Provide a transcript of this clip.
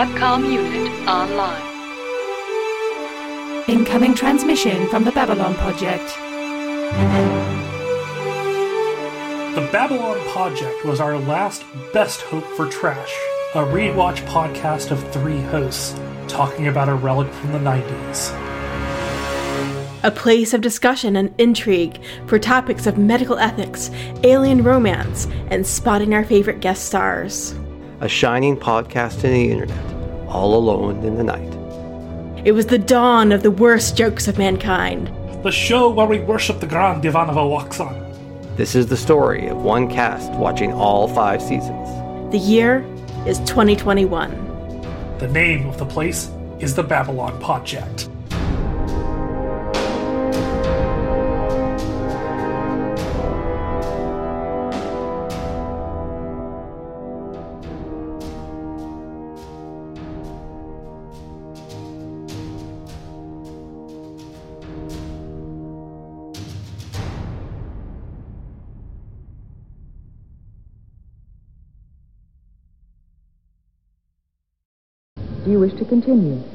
Babcom unit online. Incoming transmission from the Babylon Podject. The Babylon Podject was our last best hope for trash, a rewatch podcast of three hosts talking about a relic from the 90s. A place of discussion and intrigue for topics of medical ethics, alien romance, and spotting our favorite guest stars. A shining podcast in the internet, all alone in the night. It was the dawn of the worst jokes of mankind. The show where we worship the Grand Ivanova walks on. This is the story of one cast watching all five seasons. The year is 2021. The name of the place is the Babylon Podject. Do you wish to continue?